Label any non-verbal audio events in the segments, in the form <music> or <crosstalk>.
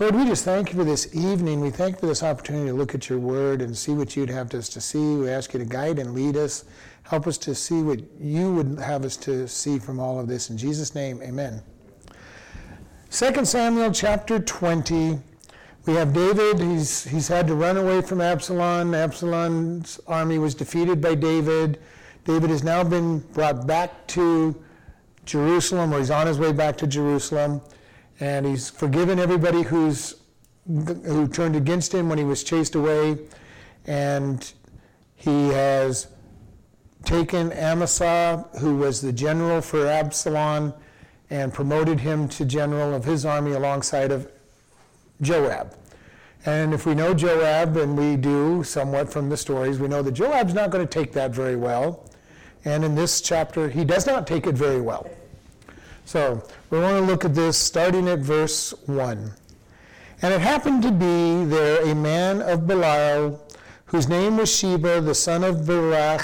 Lord, we just thank you for this evening. We thank you for this opportunity to look at your word and see what you'd have us to see. We ask you to guide and lead us. Help us to see what you would have us to see from all of this. In Jesus' name, amen. 2 Samuel chapter 20. We have David. He's, he's had to run away from Absalom. Absalom's army was defeated by David. David has now been brought back to Jerusalem, or he's on his way back to Jerusalem and he's forgiven everybody who's who turned against him when he was chased away, and he has taken Amasa, who was the general for Absalom, and promoted him to general of his army alongside of Joab. And if we know Joab, and we do somewhat from the stories, we know that Joab's not going to take that very well. And in this chapter, he does not take it very well. So we want to look at this starting at verse 1. And it happened to be there a man of Belial, whose name was Sheba, the son of uh,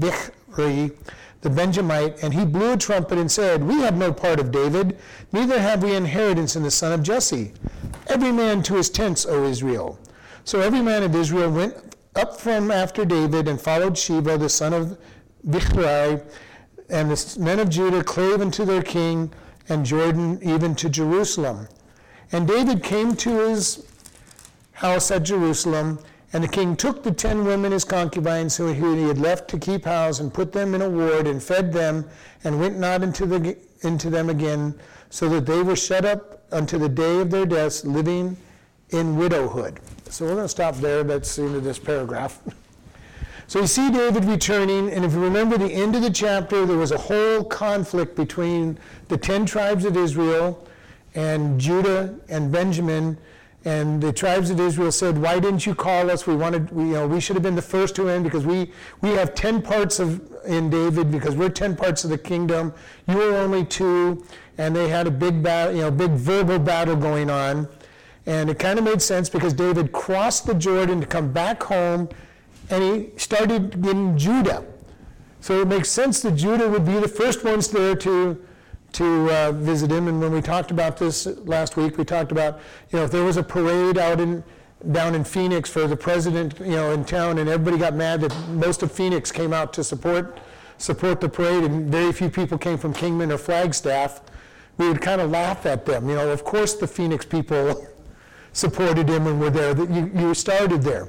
Bichri, the Benjamite, and he blew a trumpet and said, We have no part of David, neither have we inheritance in the son of Jesse. Every man to his tents, O Israel. So every man of Israel went up from after David and followed Sheba, the son of Bichri, and the men of Judah clave unto their king, and Jordan even to Jerusalem. And David came to his house at Jerusalem, and the king took the ten women his concubines who he had left to keep house, and put them in a ward, and fed them, and went not into, the, into them again, so that they were shut up unto the day of their deaths, living in widowhood. So we're going to stop there. That's the end of this paragraph. <laughs> So you see David returning, and if you remember the end of the chapter, there was a whole conflict between the 10 tribes of Israel and Judah and Benjamin. And the tribes of Israel said, Why didn't you call us? We wanted, we, you know, we should have been the first to end because we, we have 10 parts of in David because we're 10 parts of the kingdom. You are only two. And they had a big battle, you know, big verbal battle going on. And it kind of made sense because David crossed the Jordan to come back home and he started in Judah. So it makes sense that Judah would be the first ones there to, to uh, visit him. And when we talked about this last week, we talked about, you know, if there was a parade out in, down in Phoenix for the president, you know, in town, and everybody got mad that most of Phoenix came out to support, support the parade, and very few people came from Kingman or Flagstaff, we would kind of laugh at them. You know, of course the Phoenix people <laughs> supported him and were there. That You, you started there.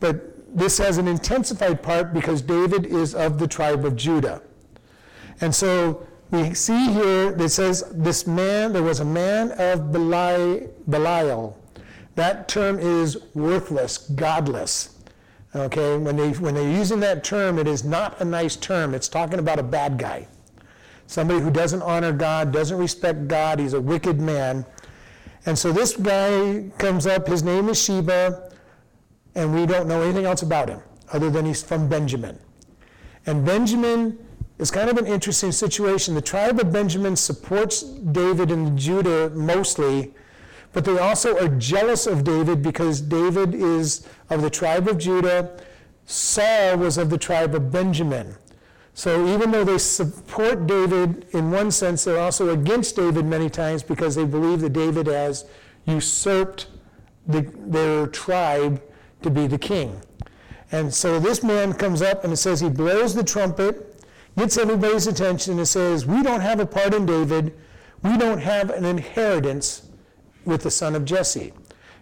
But this has an intensified part because David is of the tribe of Judah. And so we see here that says this man, there was a man of Belial. That term is worthless, godless. Okay, when, they, when they're using that term, it is not a nice term. It's talking about a bad guy. Somebody who doesn't honor God, doesn't respect God, he's a wicked man. And so this guy comes up, his name is Sheba and we don't know anything else about him other than he's from Benjamin. And Benjamin is kind of an interesting situation. The tribe of Benjamin supports David and Judah mostly, but they also are jealous of David because David is of the tribe of Judah. Saul was of the tribe of Benjamin. So even though they support David in one sense, they're also against David many times because they believe that David has usurped the, their tribe to be the king. And so this man comes up and it says he blows the trumpet, gets everybody's attention, and says, We don't have a part in David. We don't have an inheritance with the son of Jesse.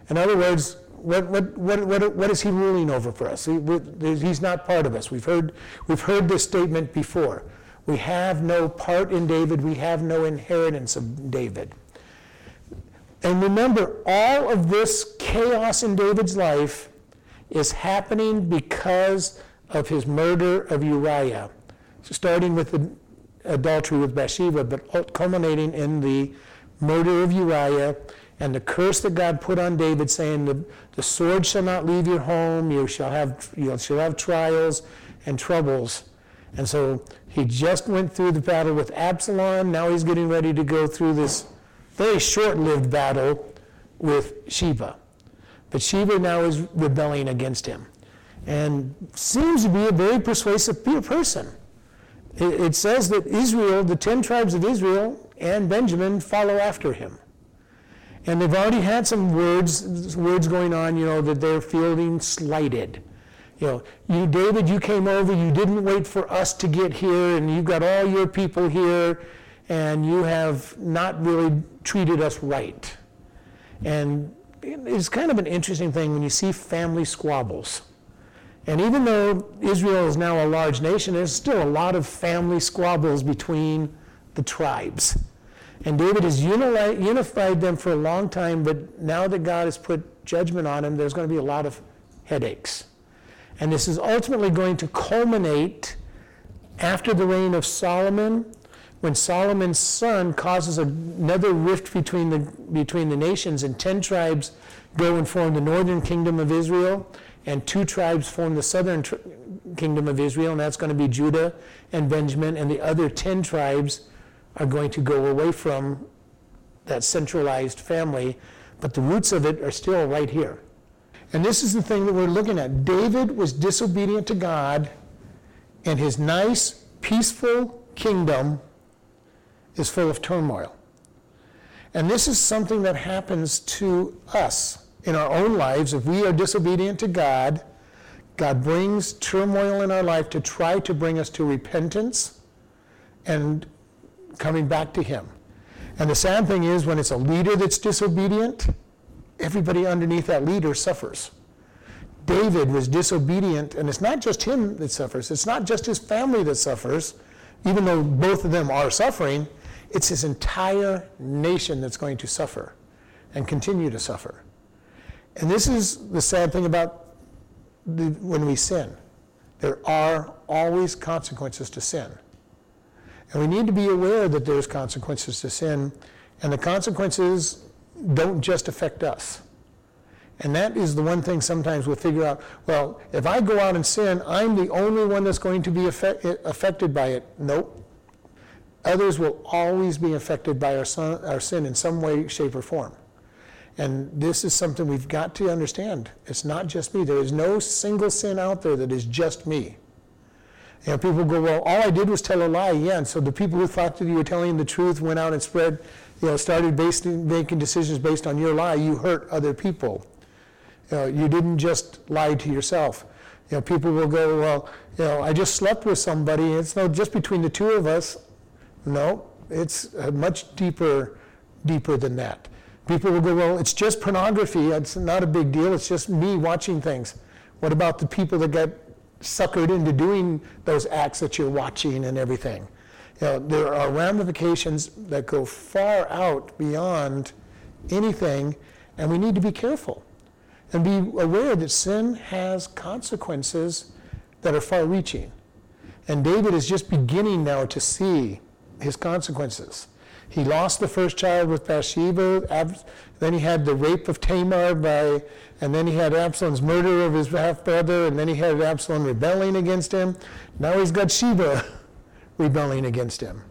In other words, what, what, what, what, what is he ruling over for us? He, he's not part of us. We've heard, we've heard this statement before. We have no part in David. We have no inheritance of David. And remember, all of this chaos in David's life is happening because of his murder of Uriah, starting with the adultery with Bathsheba, but culminating in the murder of Uriah and the curse that God put on David, saying, "The, the sword shall not leave your home. You shall have you shall have trials and troubles." And so he just went through the battle with Absalom. Now he's getting ready to go through this very short-lived battle with Sheba. But Sheba now is rebelling against him and seems to be a very persuasive person. It, it says that Israel, the 10 tribes of Israel and Benjamin, follow after him. And they've already had some words, words going on, you know, that they're feeling slighted. You know, you, David, you came over, you didn't wait for us to get here, and you've got all your people here, and you have not really treated us right. And it's kind of an interesting thing when you see family squabbles. And even though Israel is now a large nation, there's still a lot of family squabbles between the tribes. And David has unified them for a long time, but now that God has put judgment on him, there's going to be a lot of headaches. And this is ultimately going to culminate after the reign of Solomon, when Solomon's son causes another rift between the, between the nations, and 10 tribes go and form the northern kingdom of Israel, and two tribes form the southern kingdom of Israel, and that's going to be Judah and Benjamin, and the other 10 tribes are going to go away from that centralized family, but the roots of it are still right here. And this is the thing that we're looking at. David was disobedient to God, and his nice, peaceful kingdom is full of turmoil. And this is something that happens to us in our own lives. If we are disobedient to God, God brings turmoil in our life to try to bring us to repentance and coming back to Him. And the sad thing is, when it's a leader that's disobedient, everybody underneath that leader suffers. David was disobedient, and it's not just him that suffers, it's not just his family that suffers, even though both of them are suffering, it's his entire nation that's going to suffer and continue to suffer. And this is the sad thing about the, when we sin. There are always consequences to sin. And we need to be aware that there's consequences to sin, and the consequences don't just affect us. And that is the one thing sometimes we'll figure out well, if I go out and sin, I'm the only one that's going to be affect, affected by it. Nope. Others will always be affected by our, son, our sin in some way, shape, or form. And this is something we've got to understand. It's not just me. There is no single sin out there that is just me. You know, people go, well, all I did was tell a lie. Yeah, and so the people who thought that you were telling the truth went out and spread, you know, started making decisions based on your lie. You hurt other people. You, know, you didn't just lie to yourself. You know, people will go, well, you know, I just slept with somebody. It's not just between the two of us. No, it's much deeper, deeper than that. People will go, well, it's just pornography. It's not a big deal. It's just me watching things. What about the people that get suckered into doing those acts that you're watching and everything. You know, there are ramifications that go far out beyond anything, and we need to be careful and be aware that sin has consequences that are far reaching. And David is just beginning now to see his consequences. He lost the first child with Bathsheba. Then he had the rape of Tamar by, and then he had Absalom's murder of his half brother, and then he had Absalom rebelling against him. Now he's got Sheba <laughs> rebelling against him.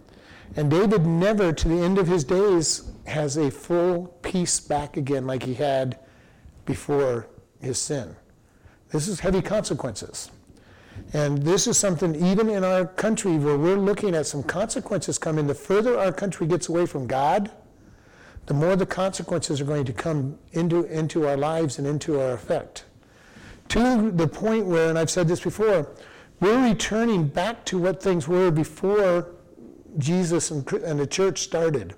And David never, to the end of his days, has a full peace back again like he had before his sin. This is heavy consequences. And this is something, even in our country, where we're looking at some consequences coming. The further our country gets away from God, the more the consequences are going to come into, into our lives and into our effect. To the point where, and I've said this before, we're returning back to what things were before Jesus and, and the church started.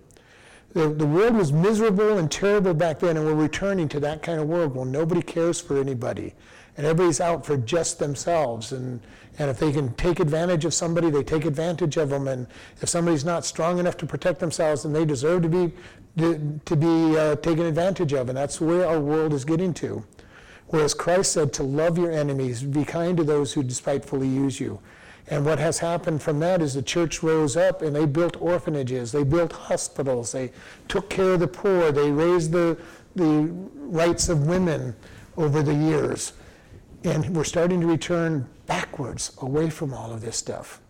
The, the world was miserable and terrible back then, and we're returning to that kind of world where nobody cares for anybody and everybody's out for just themselves. And, and if they can take advantage of somebody, they take advantage of them. And if somebody's not strong enough to protect themselves, then they deserve to be, to be uh, taken advantage of. And that's where our world is getting to. Whereas Christ said to love your enemies, be kind to those who despitefully use you. And what has happened from that is the church rose up and they built orphanages, they built hospitals, they took care of the poor, they raised the, the rights of women over the years. And we're starting to return backwards away from all of this stuff.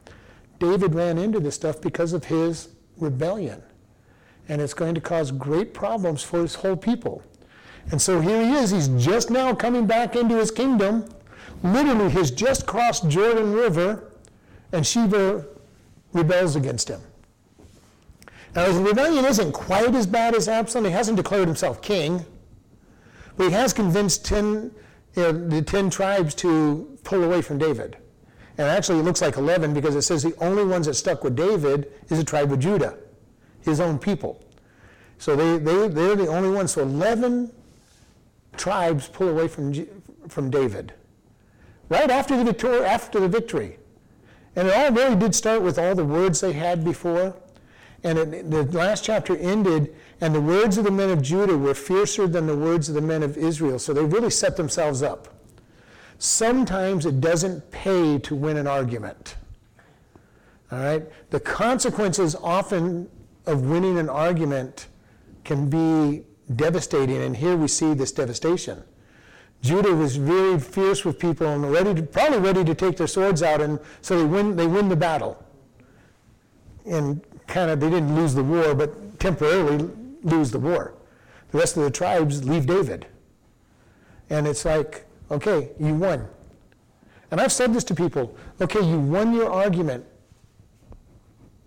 David ran into this stuff because of his rebellion. And it's going to cause great problems for his whole people. And so here he is. He's just now coming back into his kingdom. Literally, he's just crossed Jordan River, and Sheba rebels against him. Now, his rebellion isn't quite as bad as Absalom. He hasn't declared himself king, but he has convinced 10, you know, the 10 tribes to pull away from David. And actually, it looks like 11 because it says the only ones that stuck with David is the tribe of Judah, his own people. So they, they, they're the only ones. So 11 tribes pull away from, from David. Right after the, victory, after the victory. And it all really did start with all the words they had before. And it, the last chapter ended, and the words of the men of Judah were fiercer than the words of the men of Israel. So they really set themselves up. Sometimes it doesn't pay to win an argument. All right? The consequences often of winning an argument can be devastating, and here we see this devastation. Judah was very fierce with people and ready to, probably ready to take their swords out, and so they win, they win the battle. And kind of, they didn't lose the war, but temporarily lose the war. The rest of the tribes leave David. And it's like, okay, you won. And I've said this to people okay, you won your argument.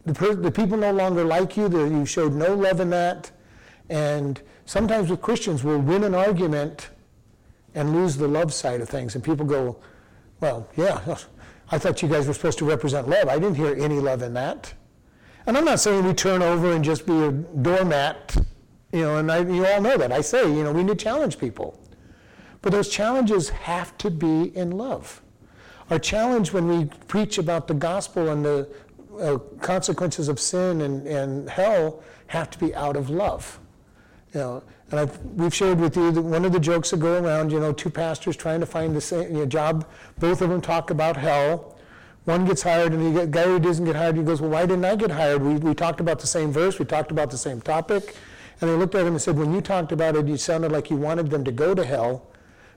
The, per- the people no longer like you, you showed no love in that. And sometimes with Christians, we'll win an argument and lose the love side of things. And people go, well, yeah, <laughs> I thought you guys were supposed to represent love. I didn't hear any love in that. And I'm not saying we turn over and just be a doormat, you know, and I, you all know that. I say, you know, we need to challenge people. But those challenges have to be in love. Our challenge when we preach about the gospel and the uh, consequences of sin and, and hell have to be out of love. You know, and I've, we've shared with you that one of the jokes that go around, you know, two pastors trying to find the same you know, job, both of them talk about hell. One gets hired, and the guy who doesn't get hired, he goes, Well, why didn't I get hired? We, we talked about the same verse, we talked about the same topic. And they looked at him and said, When you talked about it, you sounded like you wanted them to go to hell.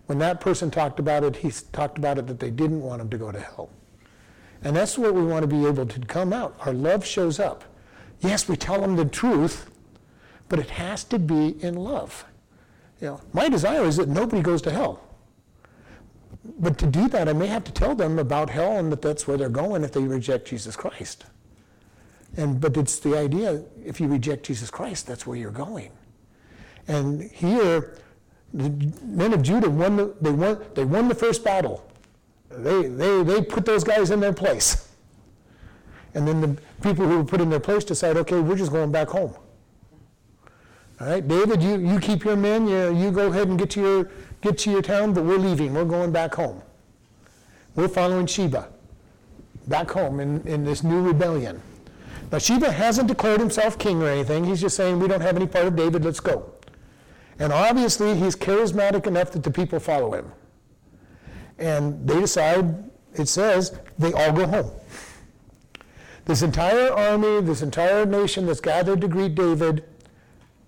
When that person talked about it, he talked about it that they didn't want them to go to hell. And that's what we want to be able to come out. Our love shows up. Yes, we tell them the truth, but it has to be in love. You know, my desire is that nobody goes to hell but to do that, I may have to tell them about hell and that that's where they're going if they reject Jesus Christ. And but it's the idea: if you reject Jesus Christ, that's where you're going. And here, the men of Judah won the, they won they won the first battle. They they they put those guys in their place. And then the people who were put in their place decide, okay, we're just going back home. All right, David, you, you keep your men, you, you go ahead and get to your get to your town, but we're leaving. We're going back home. We're following Sheba back home in, in this new rebellion. Now, Sheba hasn't declared himself king or anything. He's just saying, we don't have any part of David, let's go. And obviously, he's charismatic enough that the people follow him. And they decide, it says, they all go home. This entire army, this entire nation that's gathered to greet David,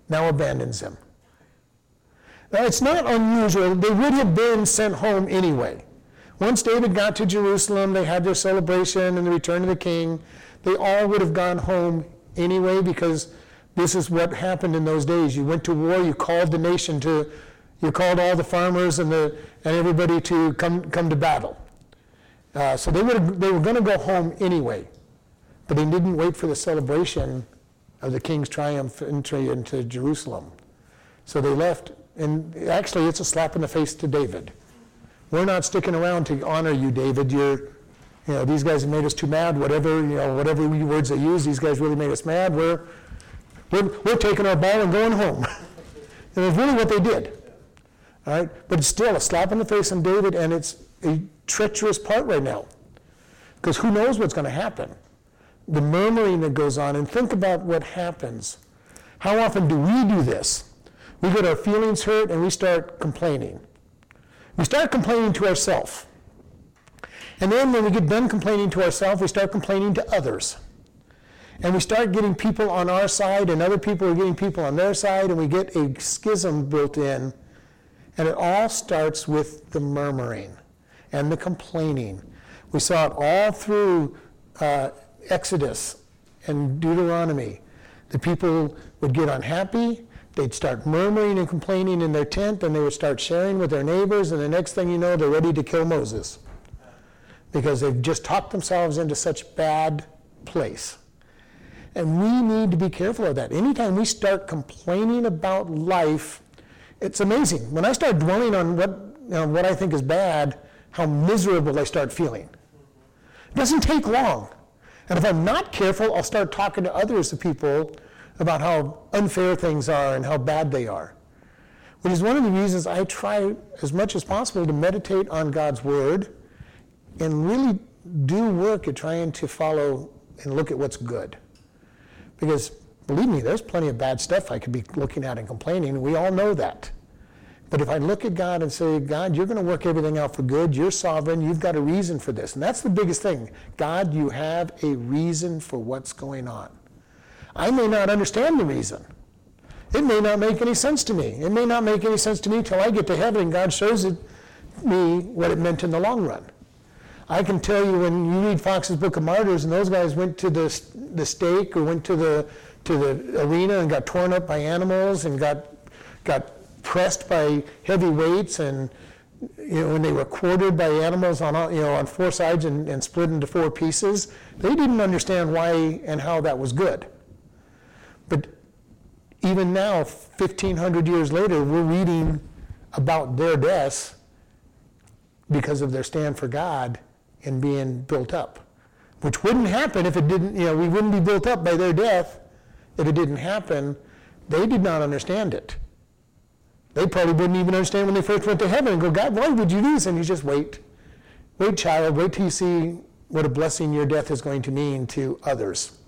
now abandons him. Now, it's not unusual. They would have been sent home anyway. Once David got to Jerusalem, they had their celebration and the return of the king. They all would have gone home anyway because this is what happened in those days. You went to war, you called the nation to, you called all the farmers and, the, and everybody to come, come to battle. Uh, so they, would have, they were going to go home anyway, but they didn't wait for the celebration of the king's triumph entry into Jerusalem. So they left and actually, it's a slap in the face to David. We're not sticking around to honor you, David. You're, you know, these guys have made us too mad. Whatever, you know, whatever words they use, these guys really made us mad. We're, we're, we're taking our ball and going home. <laughs> and it's really what they did. All right? But it's still a slap in the face on David, and it's a treacherous part right now. Because who knows what's going to happen? The murmuring that goes on, and think about what happens. How often do we do this? We get our feelings hurt and we start complaining. We start complaining to ourselves. And then when we get done complaining to ourselves, we start complaining to others. And we start getting people on our side, and other people are getting people on their side, and we get a schism built in. And it all starts with the murmuring and the complaining. We saw it all through uh, Exodus and Deuteronomy. The people would get unhappy, They'd start murmuring and complaining in their tent, and they would start sharing with their neighbors, and the next thing you know, they're ready to kill Moses because they've just talked themselves into such bad place. And we need to be careful of that. Anytime we start complaining about life, it's amazing. When I start dwelling on what, you know, what I think is bad, how miserable I start feeling. It doesn't take long. And if I'm not careful, I'll start talking to others, the people, about how unfair things are and how bad they are. Which is one of the reasons I try as much as possible to meditate on God's Word and really do work at trying to follow and look at what's good. Because believe me, there's plenty of bad stuff I could be looking at and complaining. We all know that. But if I look at God and say, God, you're going to work everything out for good, you're sovereign, you've got a reason for this. And that's the biggest thing. God, you have a reason for what's going on. I may not understand the reason. It may not make any sense to me. It may not make any sense to me till I get to heaven and God shows it, me what it meant in the long run. I can tell you when you read Fox's Book of Martyrs and those guys went to the, the stake or went to the, to the arena and got torn up by animals and got, got pressed by heavy weights and you know, when they were quartered by animals on, you know, on four sides and, and split into four pieces, they didn't understand why and how that was good. Even now, 1,500 years later, we're reading about their deaths because of their stand for God and being built up, which wouldn't happen if it didn't, you know, we wouldn't be built up by their death if it didn't happen. They did not understand it. They probably wouldn't even understand when they first went to heaven and go, God, why would you do this? And you just wait. Wait, child, wait till you see what a blessing your death is going to mean to others.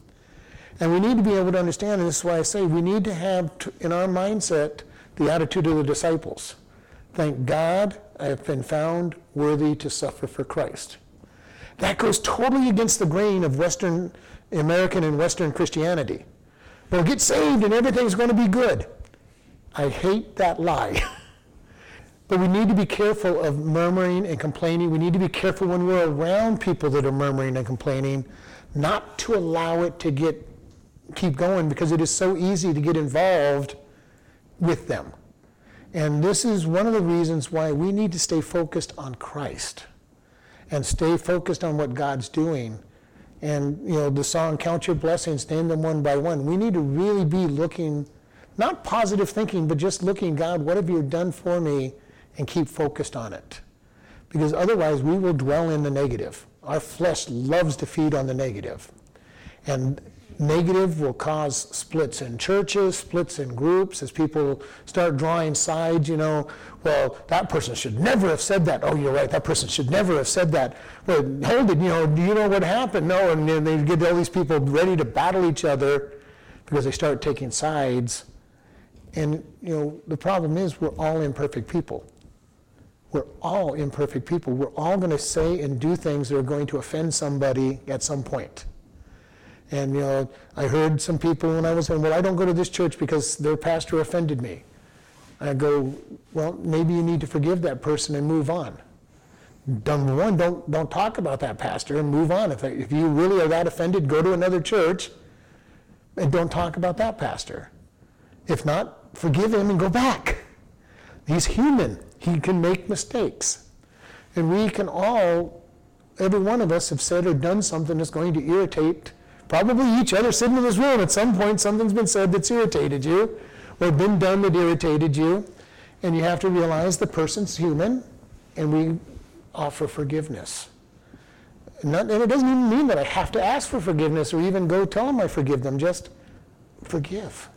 And we need to be able to understand, and this is why I say we need to have in our mindset the attitude of the disciples. Thank God I have been found worthy to suffer for Christ. That goes totally against the grain of Western American and Western Christianity. Well, get saved and everything's going to be good. I hate that lie. <laughs> but we need to be careful of murmuring and complaining. We need to be careful when we're around people that are murmuring and complaining, not to allow it to get keep going because it is so easy to get involved with them. And this is one of the reasons why we need to stay focused on Christ and stay focused on what God's doing. And you know, the song Count Your Blessings, name them one by one. We need to really be looking not positive thinking, but just looking, God, what have you done for me? And keep focused on it. Because otherwise, we will dwell in the negative. Our flesh loves to feed on the negative. And negative will cause splits in churches, splits in groups, as people start drawing sides, you know, well, that person should never have said that. Oh, you're right, that person should never have said that. Well, hold it, you know, do you know what happened? No, and then they get all these people ready to battle each other because they start taking sides and, you know, the problem is we're all imperfect people. We're all imperfect people. We're all going to say and do things that are going to offend somebody at some point. And, you know, I heard some people when I was saying, well, I don't go to this church because their pastor offended me. I go, well, maybe you need to forgive that person and move on. Number one, don't, don't talk about that pastor and move on. If, if you really are that offended, go to another church and don't talk about that pastor. If not, forgive him and go back. He's human. He can make mistakes. And we can all, every one of us, have said or done something that's going to irritate probably each other sitting in this room. At some point, something's been said that's irritated you or been done that irritated you. And you have to realize the person's human and we offer forgiveness. Not, and it doesn't even mean that I have to ask for forgiveness or even go tell them I forgive them. Just forgive.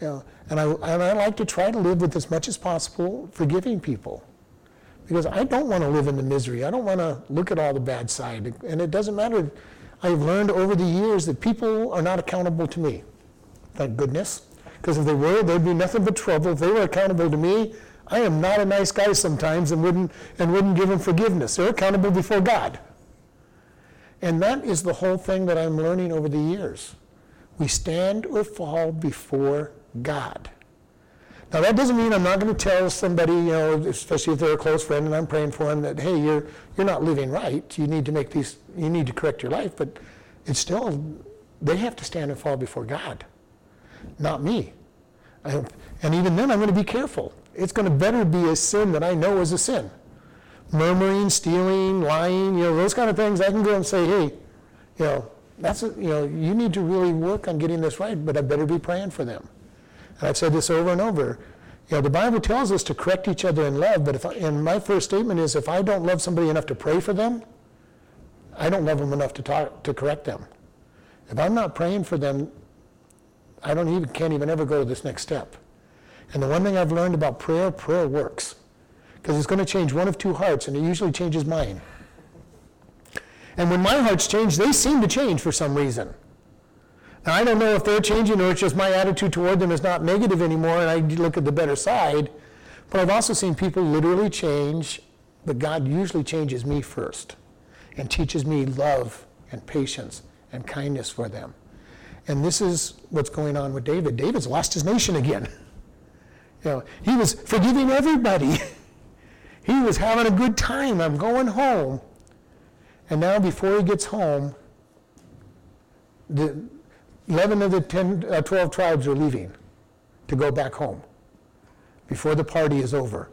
You know, and, I, and I like to try to live with as much as possible forgiving people. Because I don't want to live in the misery. I don't want to look at all the bad side. And it doesn't matter. I've learned over the years that people are not accountable to me. Thank goodness. Because if they were, there'd be nothing but trouble. If they were accountable to me, I am not a nice guy sometimes and wouldn't, and wouldn't give them forgiveness. They're accountable before God. And that is the whole thing that I'm learning over the years. We stand or fall before God. Now that doesn't mean I'm not going to tell somebody, you know, especially if they're a close friend and I'm praying for them, that hey, you're you're not living right. You need to make these. You need to correct your life. But it's still, they have to stand and fall before God, not me. I, and even then, I'm going to be careful. It's going to better be a sin that I know is a sin. Murmuring, stealing, lying, you know, those kind of things. I can go and say, hey, you know, that's, a- you know, you need to really work on getting this right, but I better be praying for them. I've said this over and over. You know, the Bible tells us to correct each other in love, but if, I- and my first statement is if I don't love somebody enough to pray for them, I don't love them enough to talk, to correct them. If I'm not praying for them, I don't even, can't even ever go to this next step. And the one thing I've learned about prayer, prayer works. Because it's going to change one of two hearts, and it usually changes mine. And when my hearts change, they seem to change for some reason. I don't know if they're changing or it's just my attitude toward them is not negative anymore and I look at the better side. But I've also seen people literally change, but God usually changes me first and teaches me love and patience and kindness for them. And this is what's going on with David. David's lost his nation again. <laughs> You know, he was forgiving everybody. <laughs> he was having a good time. I'm going home. And now, before he gets home, the 11 of the 10, uh, 12 tribes are leaving to go back home before the party is over.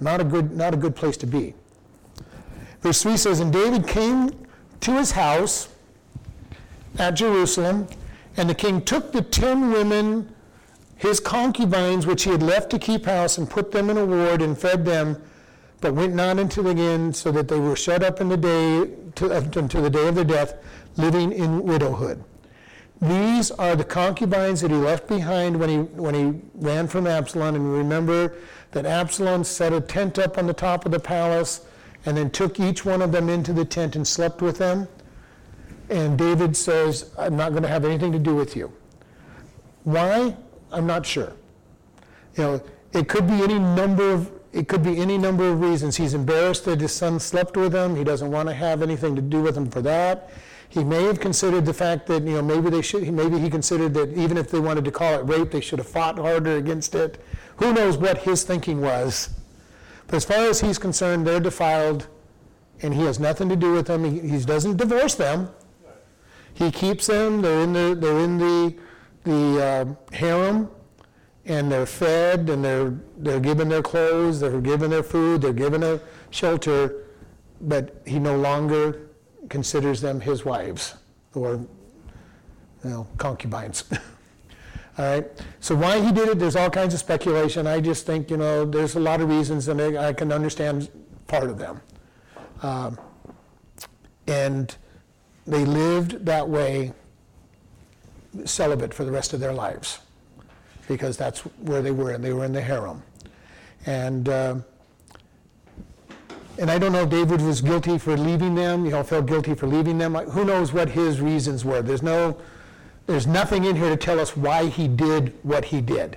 Not a good, not a good place to be. Verse 3 says, And David came to his house at Jerusalem, and the king took the ten women, his concubines, which he had left to keep house, and put them in a ward and fed them, but went not into the inn, so that they were shut up in the day to, uh, until the day of their death, living in widowhood. These are the concubines that he left behind when he, when he ran from Absalom. And remember that Absalom set a tent up on the top of the palace and then took each one of them into the tent and slept with them. And David says, I'm not going to have anything to do with you. Why? I'm not sure. You know, it could be any number of it could be any number of reasons. He's embarrassed that his son slept with him. He doesn't want to have anything to do with him for that. He may have considered the fact that you know maybe they should. Maybe he considered that even if they wanted to call it rape, they should have fought harder against it. Who knows what his thinking was? But as far as he's concerned, they're defiled, and he has nothing to do with them. He, he doesn't divorce them. He keeps them. They're in the they're in the the uh, harem, and they're fed, and they're they're given their clothes, they're given their food, they're given a shelter, but he no longer considers them his wives or you know concubines. <laughs> all right. So why he did it? There's all kinds of speculation. I just think you know there's a lot of reasons, and I can understand part of them. Um, and they lived that way, celibate for the rest of their lives, because that's where they were, and they were in the harem. And uh, and I don't know if David was guilty for leaving them, you know, felt guilty for leaving them. Who knows what his reasons were? There's no, there's nothing in here to tell us why he did what he did.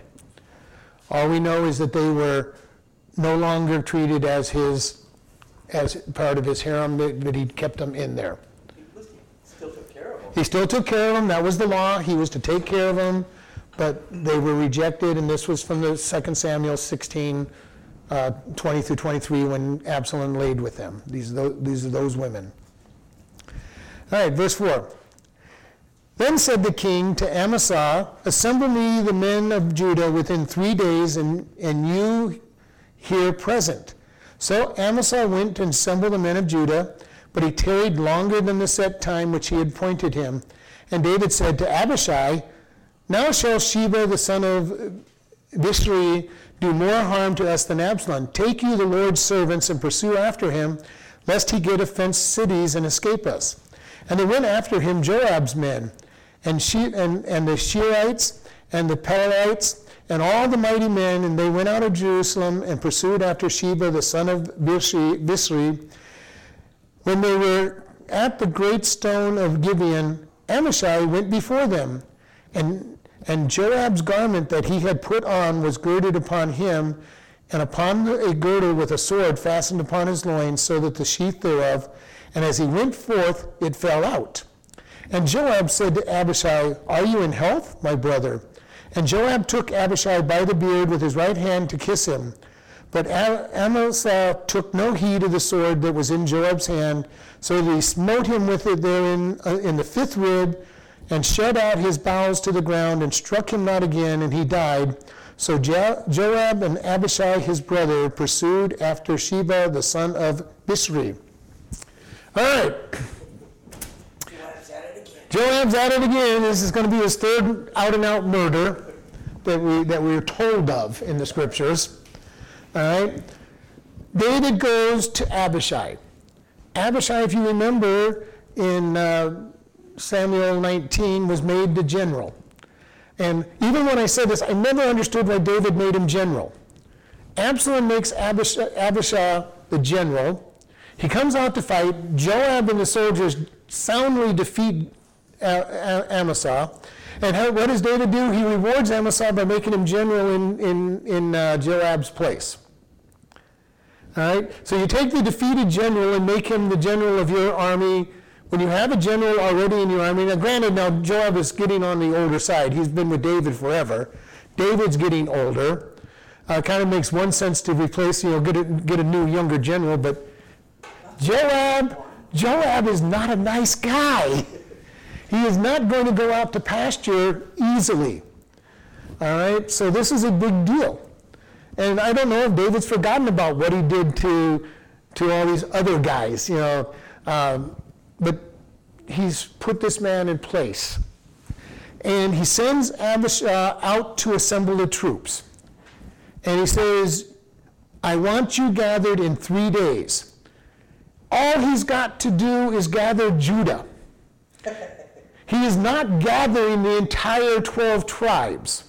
All we know is that they were no longer treated as his, as part of his harem, that that he kept them in there. He still took care of them. He still took care of them, that was the law, he was to take care of them, but they were rejected, and this was from the 2 Samuel 16, uh, 20 through 23, when Absalom laid with them. These are tho- these are those women. All right, verse 4. Then said the king to Amasa, Assemble me the men of Judah within three days, and, and you here present. So Amasa went and assembled the men of Judah, but he tarried longer than the set time which he had appointed him. And David said to Abishai, Now shall Sheba the son of Bishri do more harm to us than Absalom. Take you the Lord's servants and pursue after him, lest he get fenced cities and escape us. And they went after him Joab's men, and, she, and, and the Shirites, and the Pelelites, and all the mighty men, and they went out of Jerusalem and pursued after Sheba the son of. Bishri. When they were at the great stone of Gibeon, Amishai went before them, and, and Joab's garment that he had put on was girded upon him, and upon a girdle with a sword fastened upon his loins, so that the sheath thereof, and as he went forth, it fell out. And Joab said to Abishai, Are you in health, my brother? And Joab took Abishai by the beard with his right hand to kiss him. But Amasa took no heed of the sword that was in Joab's hand, so that he smote him with it therein uh, in the fifth rib, and shed out his bowels to the ground, and struck him not again, and he died. So Joab and Abishai his brother pursued after Sheba the son of Bishri. All right. To set it Joab's at it again. This is going to be his third out and out murder that we that we're told of in the scriptures. All right. David goes to Abishai. Abishai, if you remember, in uh, Samuel 19, was made the general. And even when I said this, I never understood why David made him general. Absalom makes Abishai, the general. He comes out to fight. Joab and the soldiers soundly defeat A- Amasa. And how, what does David do? He rewards Amasa by making him general in, in, in uh, Joab's place. All right? So you take the defeated general and make him the general of your army. When you have a general already in your army, now granted, now Joab is getting on the older side. He's been with David forever. David's getting older. Uh, kind of makes one sense to replace, you know, get a, get a new younger general, but Joab, Joab is not a nice guy. He is not going to go out to pasture easily. All right, so this is a big deal. And I don't know if David's forgotten about what he did to, to all these other guys, you know. Um, but he's put this man in place. And he sends Abishai uh, out to assemble the troops. And he says, I want you gathered in three days. All he's got to do is gather Judah. He is not gathering the entire 12 tribes.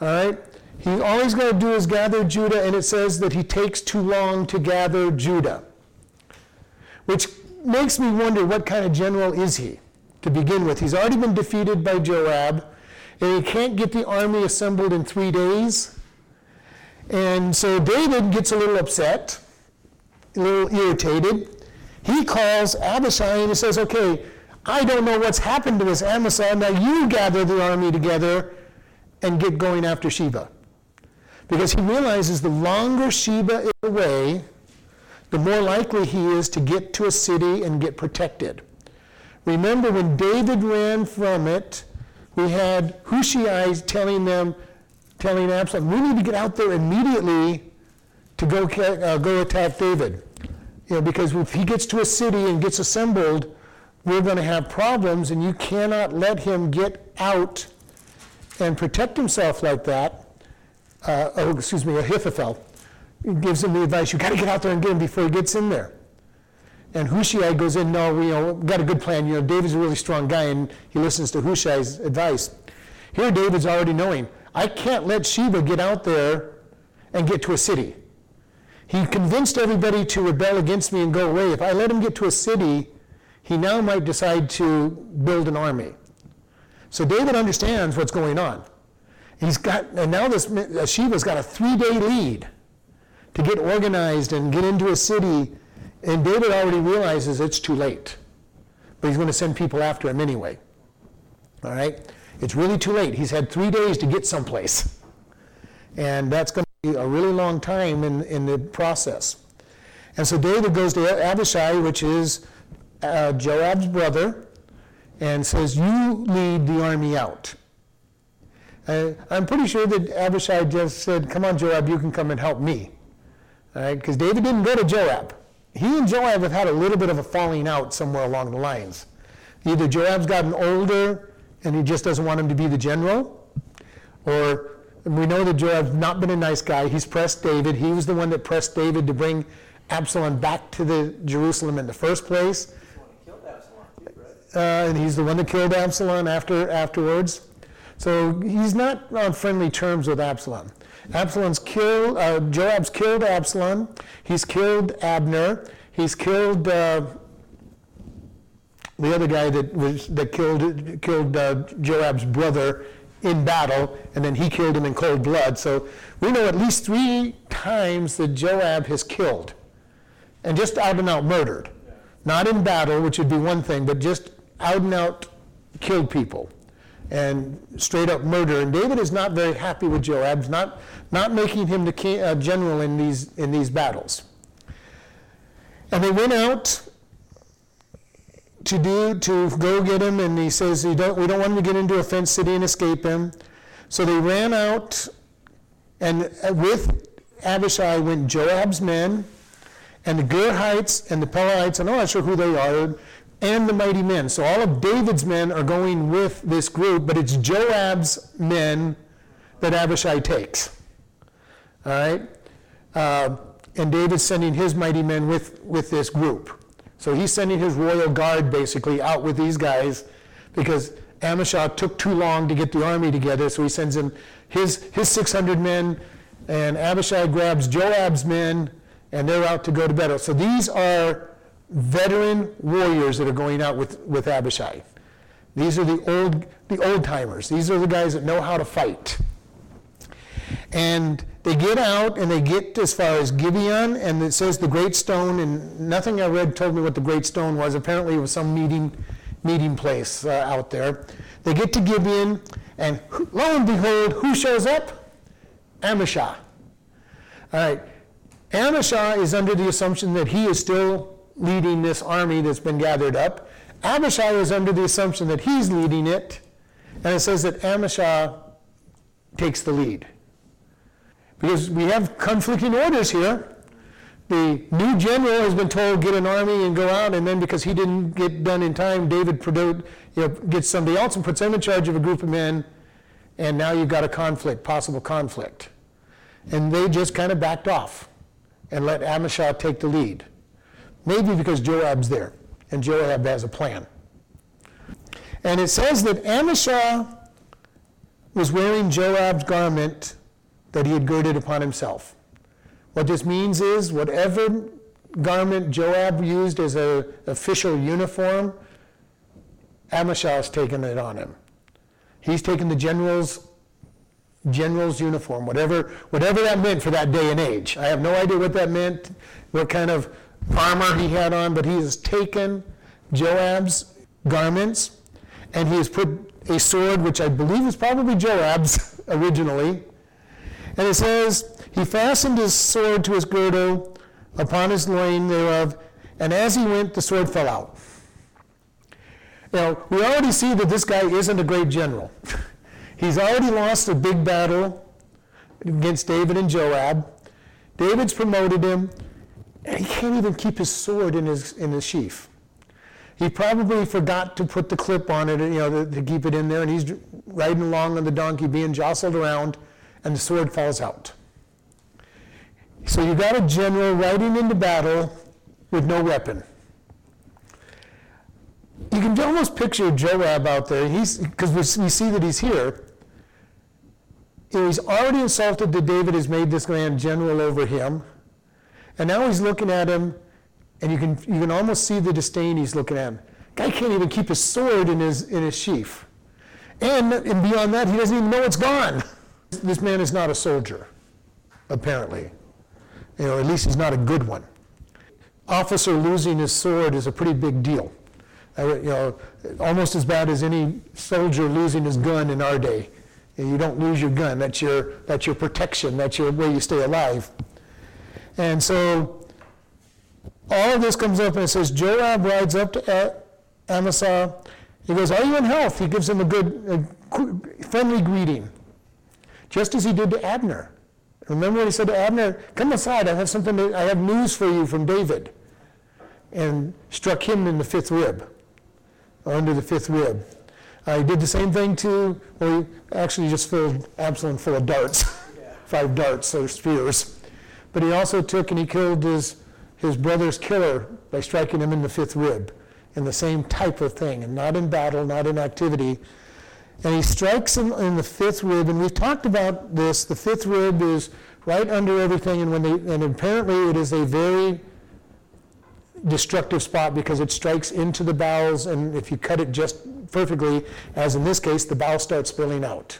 All right? He, all he's going to do is gather Judah, and it says that he takes too long to gather Judah. Which makes me wonder what kind of general is he to begin with. He's already been defeated by Joab, and he can't get the army assembled in three days. And so David gets a little upset, a little irritated. He calls Abishai and he says, Okay, I don't know what's happened to this Amasa. Now you gather the army together and get going after Sheba. Because he realizes the longer Sheba is away, the more likely he is to get to a city and get protected. Remember when David ran from it, we had Hushai telling them, telling Absalom, we need to get out there immediately to go, uh, go attack David. You know, because if he gets to a city and gets assembled, we're going to have problems, and you cannot let him get out and protect himself like that. Uh, oh, excuse me, Ahithophel gives him the advice, you got to get out there and get him before he gets in there. And Hushai goes in, no, you know, got a good plan. You know, David's a really strong guy, and he listens to Hushai's advice. Here, David's already knowing, I can't let Sheba get out there and get to a city. He convinced everybody to rebel against me and go away. If I let him get to a city, he now might decide to build an army. So David understands what's going on. He's got, and now this Sheba's got a three-day lead to get organized and get into a city, and David already realizes it's too late. But he's going to send people after him anyway. All right? It's really too late. He's had three days to get someplace. And that's going to be a really long time in, in the process. And so David goes to Abishai, which is uh, Joab's brother, and says, You lead the army out. Uh, I'm pretty sure that Abishai just said, Come on, Joab, you can come and help me. Because David didn't go to Joab. He and Joab have had a little bit of a falling out somewhere along the lines. Either Joab's gotten older and he just doesn't want him to be the general, or we know that Joab's not been a nice guy. He's pressed David. He was the one that pressed David to bring Absalom back to the Jerusalem in the first place. Uh, and he's the one that killed Absalom after afterwards. So he's not on friendly terms with Absalom. Absalom's killed, uh, Joab's killed Absalom. He's killed Abner. He's killed uh, the other guy that was that killed killed uh, Joab's brother in battle, and then he killed him in cold blood. So we know at least three times that Joab has killed, and just out and out murdered, not in battle, which would be one thing, but just out and out killed people and straight up murder. And David is not very happy with Joab, not, not making him the king, uh, general in these, in these battles. And they went out to do to go get him, and he says, "We don't, We don't want him to get into a fenced city and escape him. So they ran out, and with Abishai went Joab's men, and the Gurhites and the Pelethites, I'm not sure who they are, and the mighty men. So all of David's men are going with this group, but it's Joab's men that Abishai takes. All right? Uh, and David's sending his mighty men with, with this group. So he's sending his royal guard basically out with these guys because Amishah took too long to get the army together, so he sends in his, his 600 men, and Abishai grabs Joab's men, and they're out to go to battle. So these are veteran warriors that are going out with, with Abishai. These are the old, the old timers. These are the guys that know how to fight. And they get out and they get as far as Gibeon, and it says the great stone, and nothing I read told me what the great stone was. Apparently, it was some meeting, meeting place uh, out there. They get to Gibeon, and lo and behold, who shows up? Amishah. All right. Amishah is under the assumption that he is still leading this army that's been gathered up. Abishai is under the assumption that he's leading it, and it says that Amishah takes the lead. Because we have conflicting orders here. The new general has been told, get an army and go out, and then because he didn't get done in time, David you know, gets somebody else and puts him in charge of a group of men, and now you've got a conflict, possible conflict. And they just kind of backed off and let Amishah take the lead. Maybe because Joab's there, and Joab has a plan. And it says that Amishah was wearing Joab's garment that he had girded upon himself. What this means is whatever garment Joab used as an official uniform, Amishah has taken it on him. He's taken the general's general's uniform, whatever whatever that meant for that day and age. I have no idea what that meant, what kind of armor he had on, but he has taken Joab's garments and he has put a sword, which I believe is probably Joab's <laughs> originally, and it says, He fastened his sword to his girdle upon his loin thereof, and as he went, the sword fell out. Now, we already see that this guy isn't a great general. <laughs> He's already lost a big battle against David and Joab. David's promoted him, he can't even keep his sword in his, in his sheath. He probably forgot to put the clip on it, you know, to, to keep it in there, and he's riding along on the donkey, being jostled around, and the sword falls out. So you got a general riding into battle with no weapon. You can almost picture Joab out there. He's because we, see that he's here. He's already insulted that David has made this man general over him, and now he's looking at him, and you can you can almost see the disdain he's looking at him. Guy can't even keep his sword in his in his sheath, and, and beyond that, he doesn't even know it's gone. This man is not a soldier, apparently. You know, at least he's not a good one. Officer losing his sword is a pretty big deal. You know, almost as bad as any soldier losing his gun in our day. You don't lose your gun. That's your, that's your protection. That's your way you stay alive. And so all of this comes up and it says, Joab rides up to Amasa. He goes, Are you in health? He gives him a good, a friendly greeting just as he did to Abner. Remember when he said to Abner, Come aside, I have something, to, I have news for you from David. And struck him in the fifth rib, under the fifth rib. Uh, he did the same thing to, well, he actually just filled Absalom full of darts, <laughs> five darts or spears. But he also took and he killed his, his brother's killer by striking him in the fifth rib, in the same type of thing, and not in battle, not in activity, and he strikes him in the fifth rib. And we've talked about this. The fifth rib is right under everything, and when they and apparently it is a very destructive spot because it strikes into the bowels, and if you cut it just perfectly, as in this case, the bowel starts spilling out.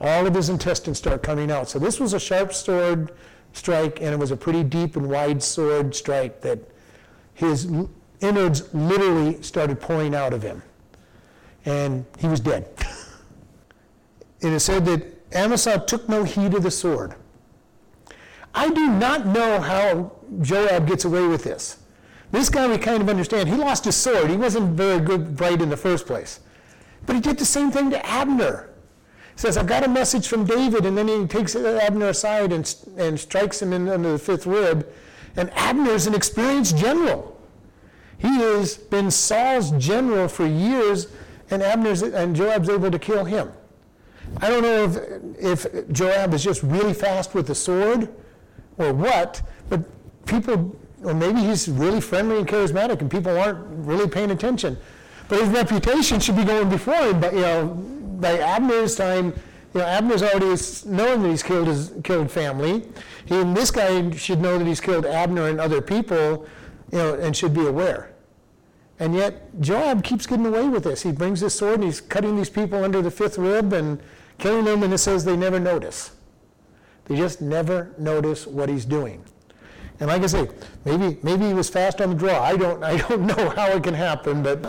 All of his intestines start coming out. So this was a sharp sword strike, and it was a pretty deep and wide sword strike that his innards literally started pouring out of him and he was dead. <laughs> it is said that Amasa took no heed of the sword. I do not know how Joab gets away with this. This guy we kind of understand. He lost his sword. He wasn't very good, bright in the first place. But he did the same thing to Abner. Says, I've got a message from David, and then he takes Abner aside and, and strikes him in, under the fifth rib. And Abner's an experienced general. He has been Saul's general for years, and Abner's and Joab's able to kill him. I don't know if, if Joab is just really fast with the sword or what, but people, or maybe he's really friendly and charismatic and people aren't really paying attention. But his reputation should be going before him, but you know, by Abner's time, you know, Abner's already known that he's killed his killed family. He, and this guy should know that he's killed Abner and other people, you know, and should be aware. And yet Joab keeps getting away with this. He brings his sword and he's cutting these people under the fifth rib and killing them, and it says they never notice. They just never notice what he's doing. And like I say, maybe maybe he was fast on the draw. I don't I don't <laughs> know how it can happen, but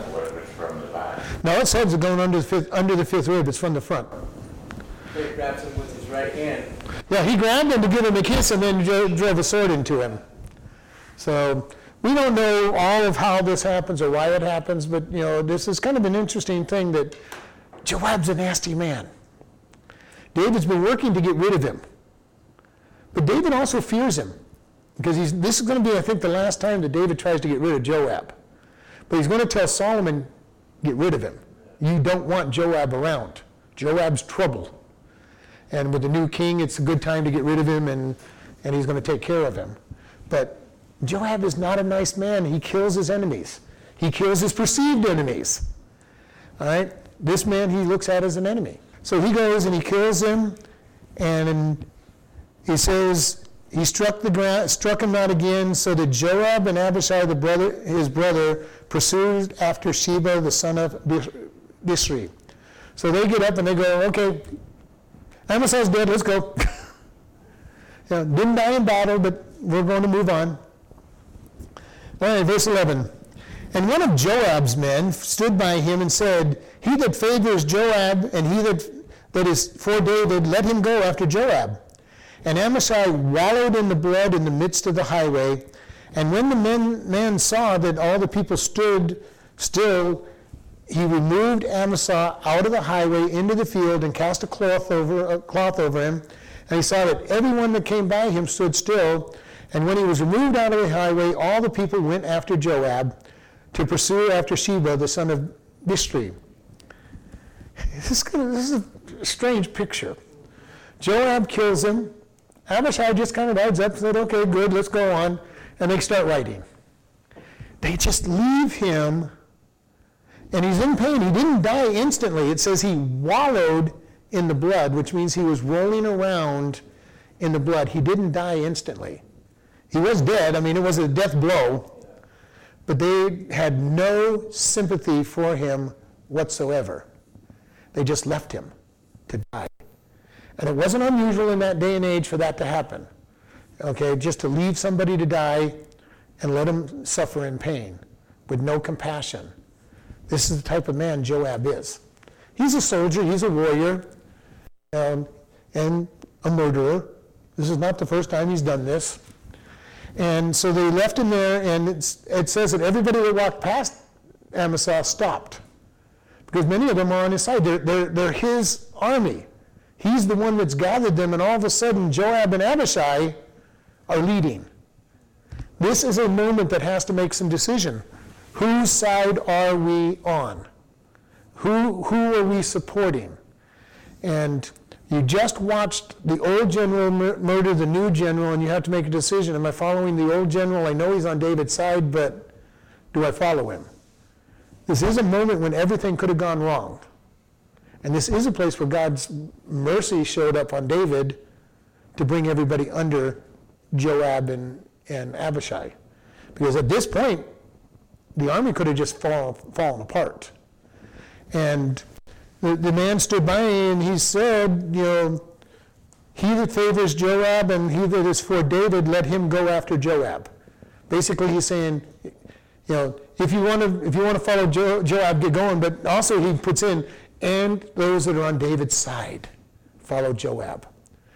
no, it says it's going under the fifth under the fifth rib. It's from the front. He grabs him with his right hand. Yeah, he grabbed him to give him a kiss and then dro- drove a sword into him. So we don't know all of how this happens or why it happens, but you know this is kind of an interesting thing that Joab's a nasty man. David's been working to get rid of him. But David also fears him because he's, this is going to be, I think, the last time that David tries to get rid of Joab. But he's going to tell Solomon, get rid of him. You don't want Joab around. Joab's trouble. And with the new king, it's a good time to get rid of him and, and he's going to take care of him. But Joab is not a nice man. He kills his enemies, he kills his perceived enemies. All right? This man he looks at as an enemy. So he goes and he kills him, and he says he struck the ground, struck him not again, so that Joab and Abishai, the brother, his brother, pursued after Sheba, the son of Bichri. So they get up and they go, okay, Amasai's dead, let's go. <laughs> you know, didn't die in battle, but we're going to move on. All right, verse 11. And one of Joab's men stood by him and said, He that favors Joab and he that, that is for David, let him go after Joab. And Amasai wallowed in the blood in the midst of the highway. And when the men, man saw that all the people stood still, he removed Amasa out of the highway into the field and cast a cloth over, a cloth over him. And he saw that everyone that came by him stood still. And when he was removed out of the highway, all the people went after Joab to pursue after Sheba, the son of Bichri. <laughs> This is, this is a strange picture. Joab kills him. Abishai just kind of rides up and said, okay, good, let's go on. And they start writing. They just leave him, and he's in pain. He didn't die instantly. It says he wallowed in the blood, which means he was rolling around in the blood. He didn't die instantly. He was dead. I mean, it was a death blow, but they had no sympathy for him whatsoever. They just left him to die. And it wasn't unusual in that day and age for that to happen. Okay, just to leave somebody to die and let him suffer in pain with no compassion. This is the type of man Joab is. He's a soldier, he's a warrior, um, and a murderer. This is not the first time he's done this. And so they left him there, and it says that everybody that walked past Amasa stopped. Because many of them are on his side. They're, they're, they're his army. He's the one that's gathered them, and all of a sudden, Joab and Abishai are leading. This is a moment that has to make some decision. Whose side are we on? Who, who are we supporting? And you just watched the old general mur- murder the new general, and you have to make a decision. Am I following the old general? I know he's on David's side, but do I follow him? This is a moment when everything could have gone wrong. And this is a place where God's mercy showed up on David to bring everybody under Joab and, and Abishai. Because at this point, the army could have just fall, fallen apart. And the, the man stood by and he said, you know, he that favors Joab and he that is for David, let him go after Joab. Basically, he's saying, you know, if you want to if you want to follow jo- Joab, get going. But also, he puts in, and those that are on David's side, follow Joab,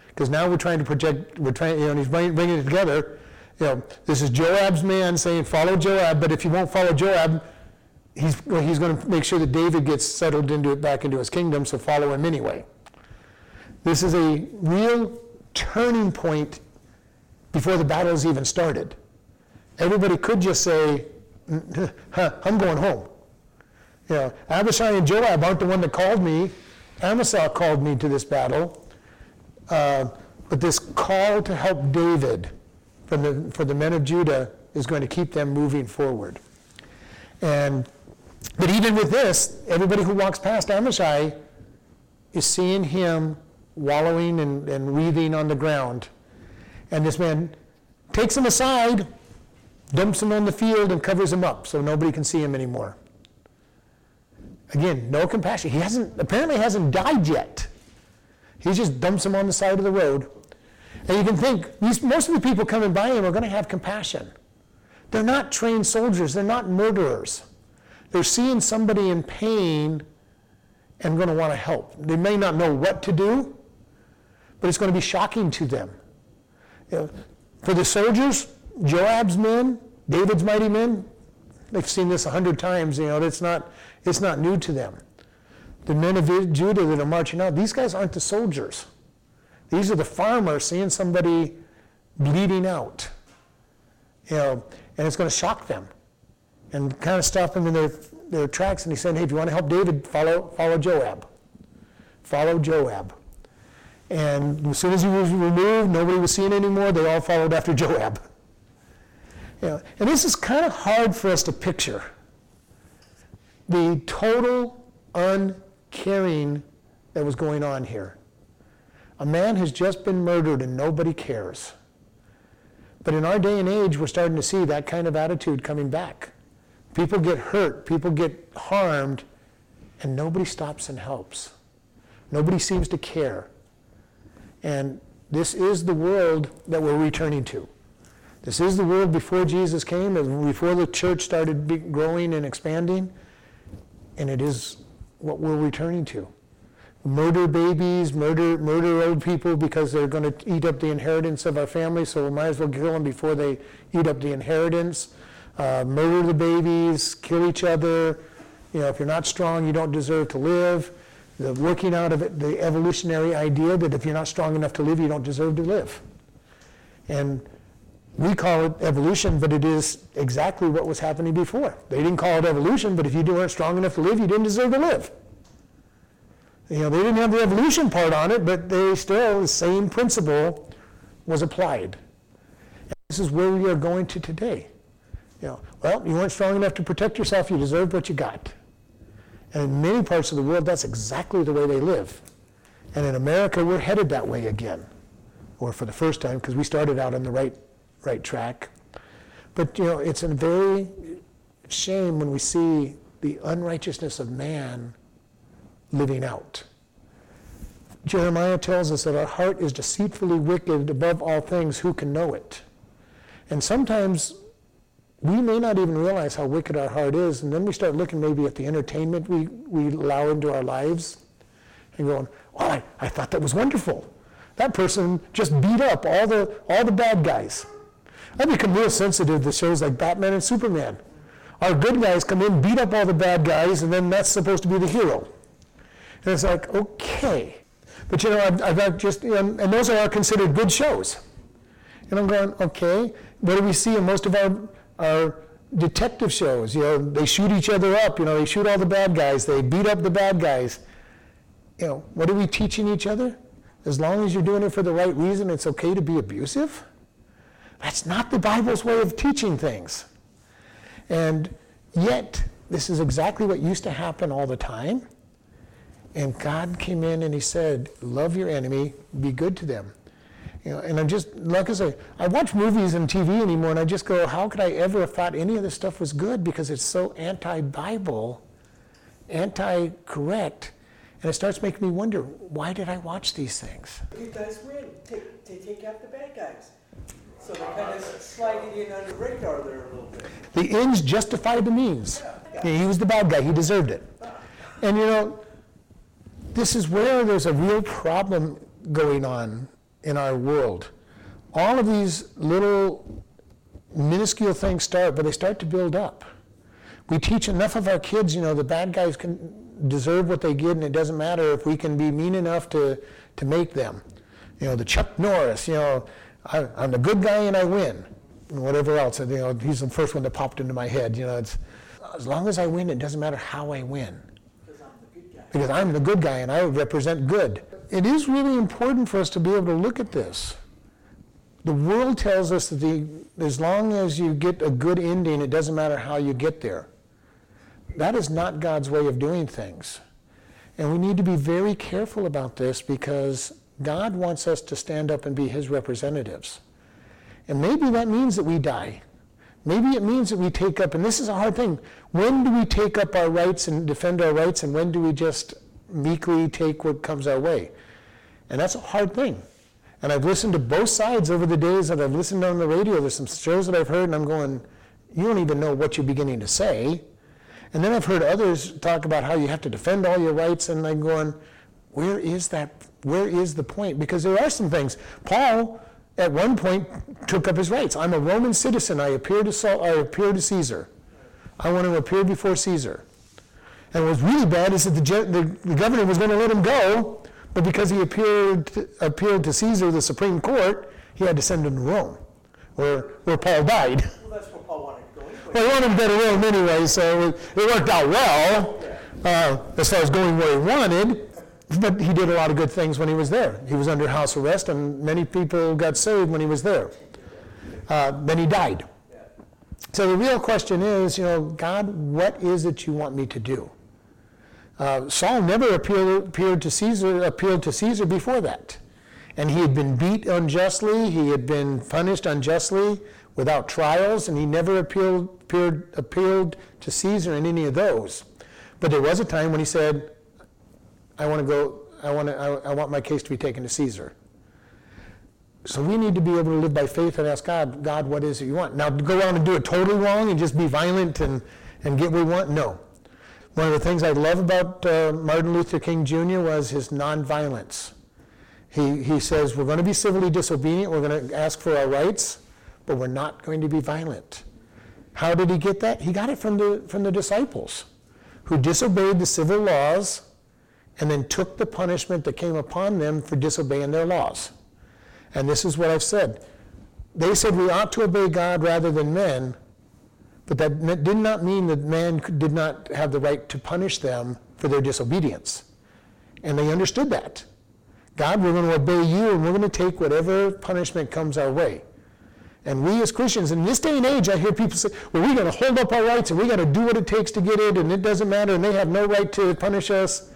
because now we're trying to project. We're trying, you know, he's bringing, it together. You know, this is Joab's man saying, follow Joab. But if you won't follow Joab, he's, well, he's going to make sure that David gets settled into it, back into his kingdom, so follow him anyway. This is a real turning point before the battle has even started. Everybody could just say, <laughs> I'm going home. You know, Abishai and Joab aren't the one that called me. Amasa called me to this battle. Uh, but this call to help David from the, for the men of Judah is going to keep them moving forward. And but even with this, everybody who walks past Amishai is seeing him wallowing and, and wreathing on the ground. And this man takes him aside, dumps him on the field, and covers him up so nobody can see him anymore. Again, no compassion. He hasn't apparently hasn't died yet. He just dumps him on the side of the road. And you can think these, most of the people coming by him are going to have compassion. They're not trained soldiers. They're not murderers. They're seeing somebody in pain and going to want to help. They may not know what to do, but it's going to be shocking to them. You know, for the soldiers, Joab's men, David's mighty men, they've seen this a hundred times. You know, it's not, it's not new to them. The men of Judah that are marching out, these guys aren't the soldiers. These are the farmers seeing somebody bleeding out. You know, and it's going to shock them and kind of stop them in their, their tracks. And he said, hey, if you want to help David, follow, follow Joab. Follow Joab. And as soon as he was removed, nobody was seen anymore. They all followed after <laughs> Joab. You know, and this is kind of hard for us to picture. The total uncaring that was going on here. A man has just been murdered and nobody cares. But in our day and age, we're starting to see that kind of attitude coming back. People get hurt, people get harmed, and nobody stops and helps. Nobody seems to care. And this is the world that we're returning to. This is the world before Jesus came, before the church started growing and expanding, and it is what we're returning to murder babies, murder, murder old people because they're going to eat up the inheritance of our family, so we might as well kill them before they eat up the inheritance. Uh, murder the babies, kill each other. You know, if you're not strong, you don't deserve to live. The working out of it, the evolutionary idea that if you're not strong enough to live, you don't deserve to live. And we call it evolution, but it is exactly what was happening before. They didn't call it evolution, but if you weren't strong enough to live, you didn't deserve to live. You know, they didn't have the evolution part on it, but they still, the same principle was applied. And this is where we are going to today. You know, well, you weren't strong enough to protect yourself, you deserved what you got. And in many parts of the world, that's exactly the way they live. And in America, we're headed that way again, or for the first time, because we started out on the right, right track. But, you know, it's a very shame when we see the unrighteousness of man living out. Jeremiah tells us that our heart is deceitfully wicked above all things. Who can know it? And sometimes we may not even realize how wicked our heart is, and then we start looking maybe at the entertainment we, we allow into our lives and going, oh, I, I thought that was wonderful. That person just beat up all the, all the bad guys. I become real sensitive to shows like Batman and Superman. Our good guys come in, beat up all the bad guys, and then that's supposed to be the hero. And it's like, okay. But you know, I've, I've just, know, and those are considered good shows. And I'm going, okay, what do we see in most of our, our detective shows? You know, they shoot each other up, you know, they shoot all the bad guys, they beat up the bad guys. You know, what are we teaching each other? As long as you're doing it for the right reason, it's okay to be abusive? That's not the Bible's way of teaching things. And yet, this is exactly what used to happen all the time. And God came in and He said, Love your enemy, be good to them. You know, and I'm just, like I say, I watch movies and TV anymore, and I just go, how could I ever have thought any of this stuff was good? Because it's so anti Bible, anti correct, and it starts making me wonder, why did I watch these things? Good guys win. They take out the bad guys. So they kind of slide it in under the radar there a little bit. The ends justified the means. Yeah. Yeah, he was the bad guy, he deserved it. And you know, this is where there's a real problem going on in our world. All of these little minuscule things start, but they start to build up. We teach enough of our kids, you know, the bad guys can deserve what they get, and it doesn't matter if we can be mean enough to, to make them. You know, the Chuck Norris, you know, I, am the good guy and I win. and whatever else. And, you know, he's the first one that popped into my head. You know, it's as long as I win, it doesn't matter how I win Because I'm the good guy. because I'm the good guy and I represent good. It is really important for us to be able to look at this. The world tells us that the, as long as you get a good ending, it doesn't matter how you get there. That is not God's way of doing things. And we need to be very careful about this because God wants us to stand up and be His representatives. And maybe that means that we die. Maybe it means that we take up, and this is a hard thing. When do we take up our rights and defend our rights, and when do we just meekly take what comes our way? And that's a hard thing. And I've listened to both sides over the days that I've listened on the radio. There's some shows that I've heard, and I'm going, you don't even know what you're beginning to say. And then I've heard others talk about how you have to defend all your rights, and I'm going, where is that? Where is the point? Because there are some things. Paul, at one point, took up his rights. I'm a Roman citizen. I appear to, Saul, I appear to Caesar. I want to appear before Caesar. And what was really bad is that the, the, the governor was going to let him go, but because he appeared appealed to Caesar, the Supreme Court, he had to send him to Rome, where, where Paul died. Well, that's where Paul wanted to go anyway. Well, he wanted to go to Rome anyway, so it, it worked out well uh, as far as going where he wanted. But he did a lot of good things when he was there. He was under house arrest, and many people got saved when he was there. Uh, then he died. So the real question is, you know, God, what is it you want me to do? Uh, Saul never appealed, appeared to Caesar, appealed to Caesar before that. And he had been beat unjustly, he had been punished unjustly without trials, and he never appealed, appeared, appealed to Caesar in any of those. But there was a time when he said, I want to go, I want, to, I, I want my case to be taken to Caesar. So we need to be able to live by faith and ask God, God, what is it you want? Now, go around and do it totally wrong and just be violent and, and get what we want? No. One of the things I love about uh, Martin Luther King Jr. was his nonviolence. He, he says, we're going to be civilly disobedient, we're going to ask for our rights, but we're not going to be violent. How did he get that? He got it from the, from the disciples who disobeyed the civil laws and then took the punishment that came upon them for disobeying their laws. And this is what I've said. They said we ought to obey God rather than men, but that did not mean that man did not have the right to punish them for their disobedience. And they understood that. God, we're going to obey you and we're going to take whatever punishment comes our way. And we as Christians, in this day and age, I hear people say, well, we got to hold up our rights and we got to do what it takes to get it and it doesn't matter and they have no right to punish us.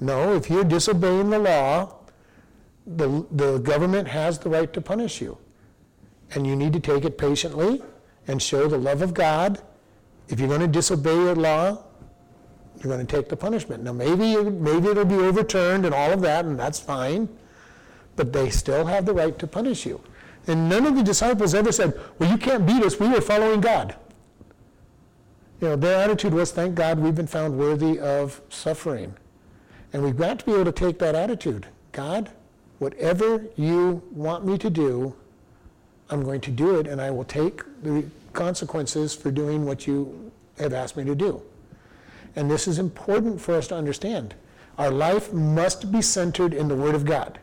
No, if you're disobeying the law, the, the government has the right to punish you. And you need to take it patiently and show the love of God. If you're going to disobey a law, you're going to take the punishment. Now, maybe, maybe it'll be overturned and all of that, and that's fine, but they still have the right to punish you. And none of the disciples ever said, Well, you can't beat us, we were following God. You know, their attitude was, Thank God we've been found worthy of suffering. And we've got to be able to take that attitude. God, whatever you want me to do, I'm going to do it, and I will take the consequences for doing what you have asked me to do. And this is important for us to understand. Our life must be centered in the Word of God.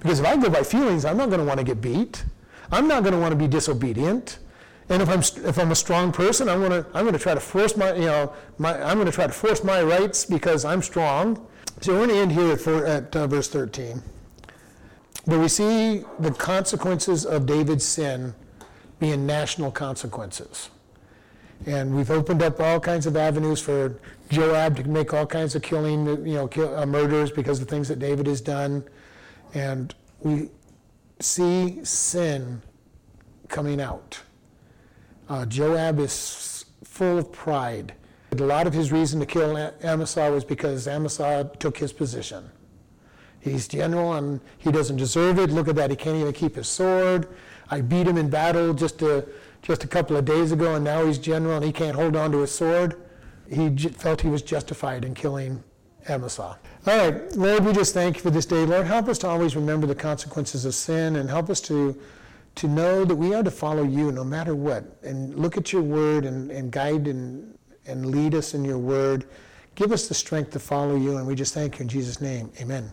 Because if I go by feelings, I'm not going to want to get beat. I'm not going to want to be disobedient. And if I'm if I'm a strong person, I'm going to I'm going to try to force my you know my I'm going to try to force my rights because I'm strong. So we're going to end here at, for, at uh, verse 13. But we see the consequences of David's sin being national consequences. And we've opened up all kinds of avenues for Joab to make all kinds of killing, you know, kill, uh, murders because of things that David has done. And we see sin coming out. Uh, Joab is full of pride. A lot of his reason to kill Amasa was because Amasa took his position. He's general and he doesn't deserve it. Look at that, he can't even keep his sword. I beat him in battle just a, just a couple of days ago, and now he's general and he can't hold on to his sword. He j- felt he was justified in killing Amasa. All right, Lord, we just thank you for this day. Lord, help us to always remember the consequences of sin and help us to, to know that we are to follow you no matter what. And look at your word and, and guide and, and lead us in your word. Give us the strength to follow you, and we just thank you in Jesus' name. Amen.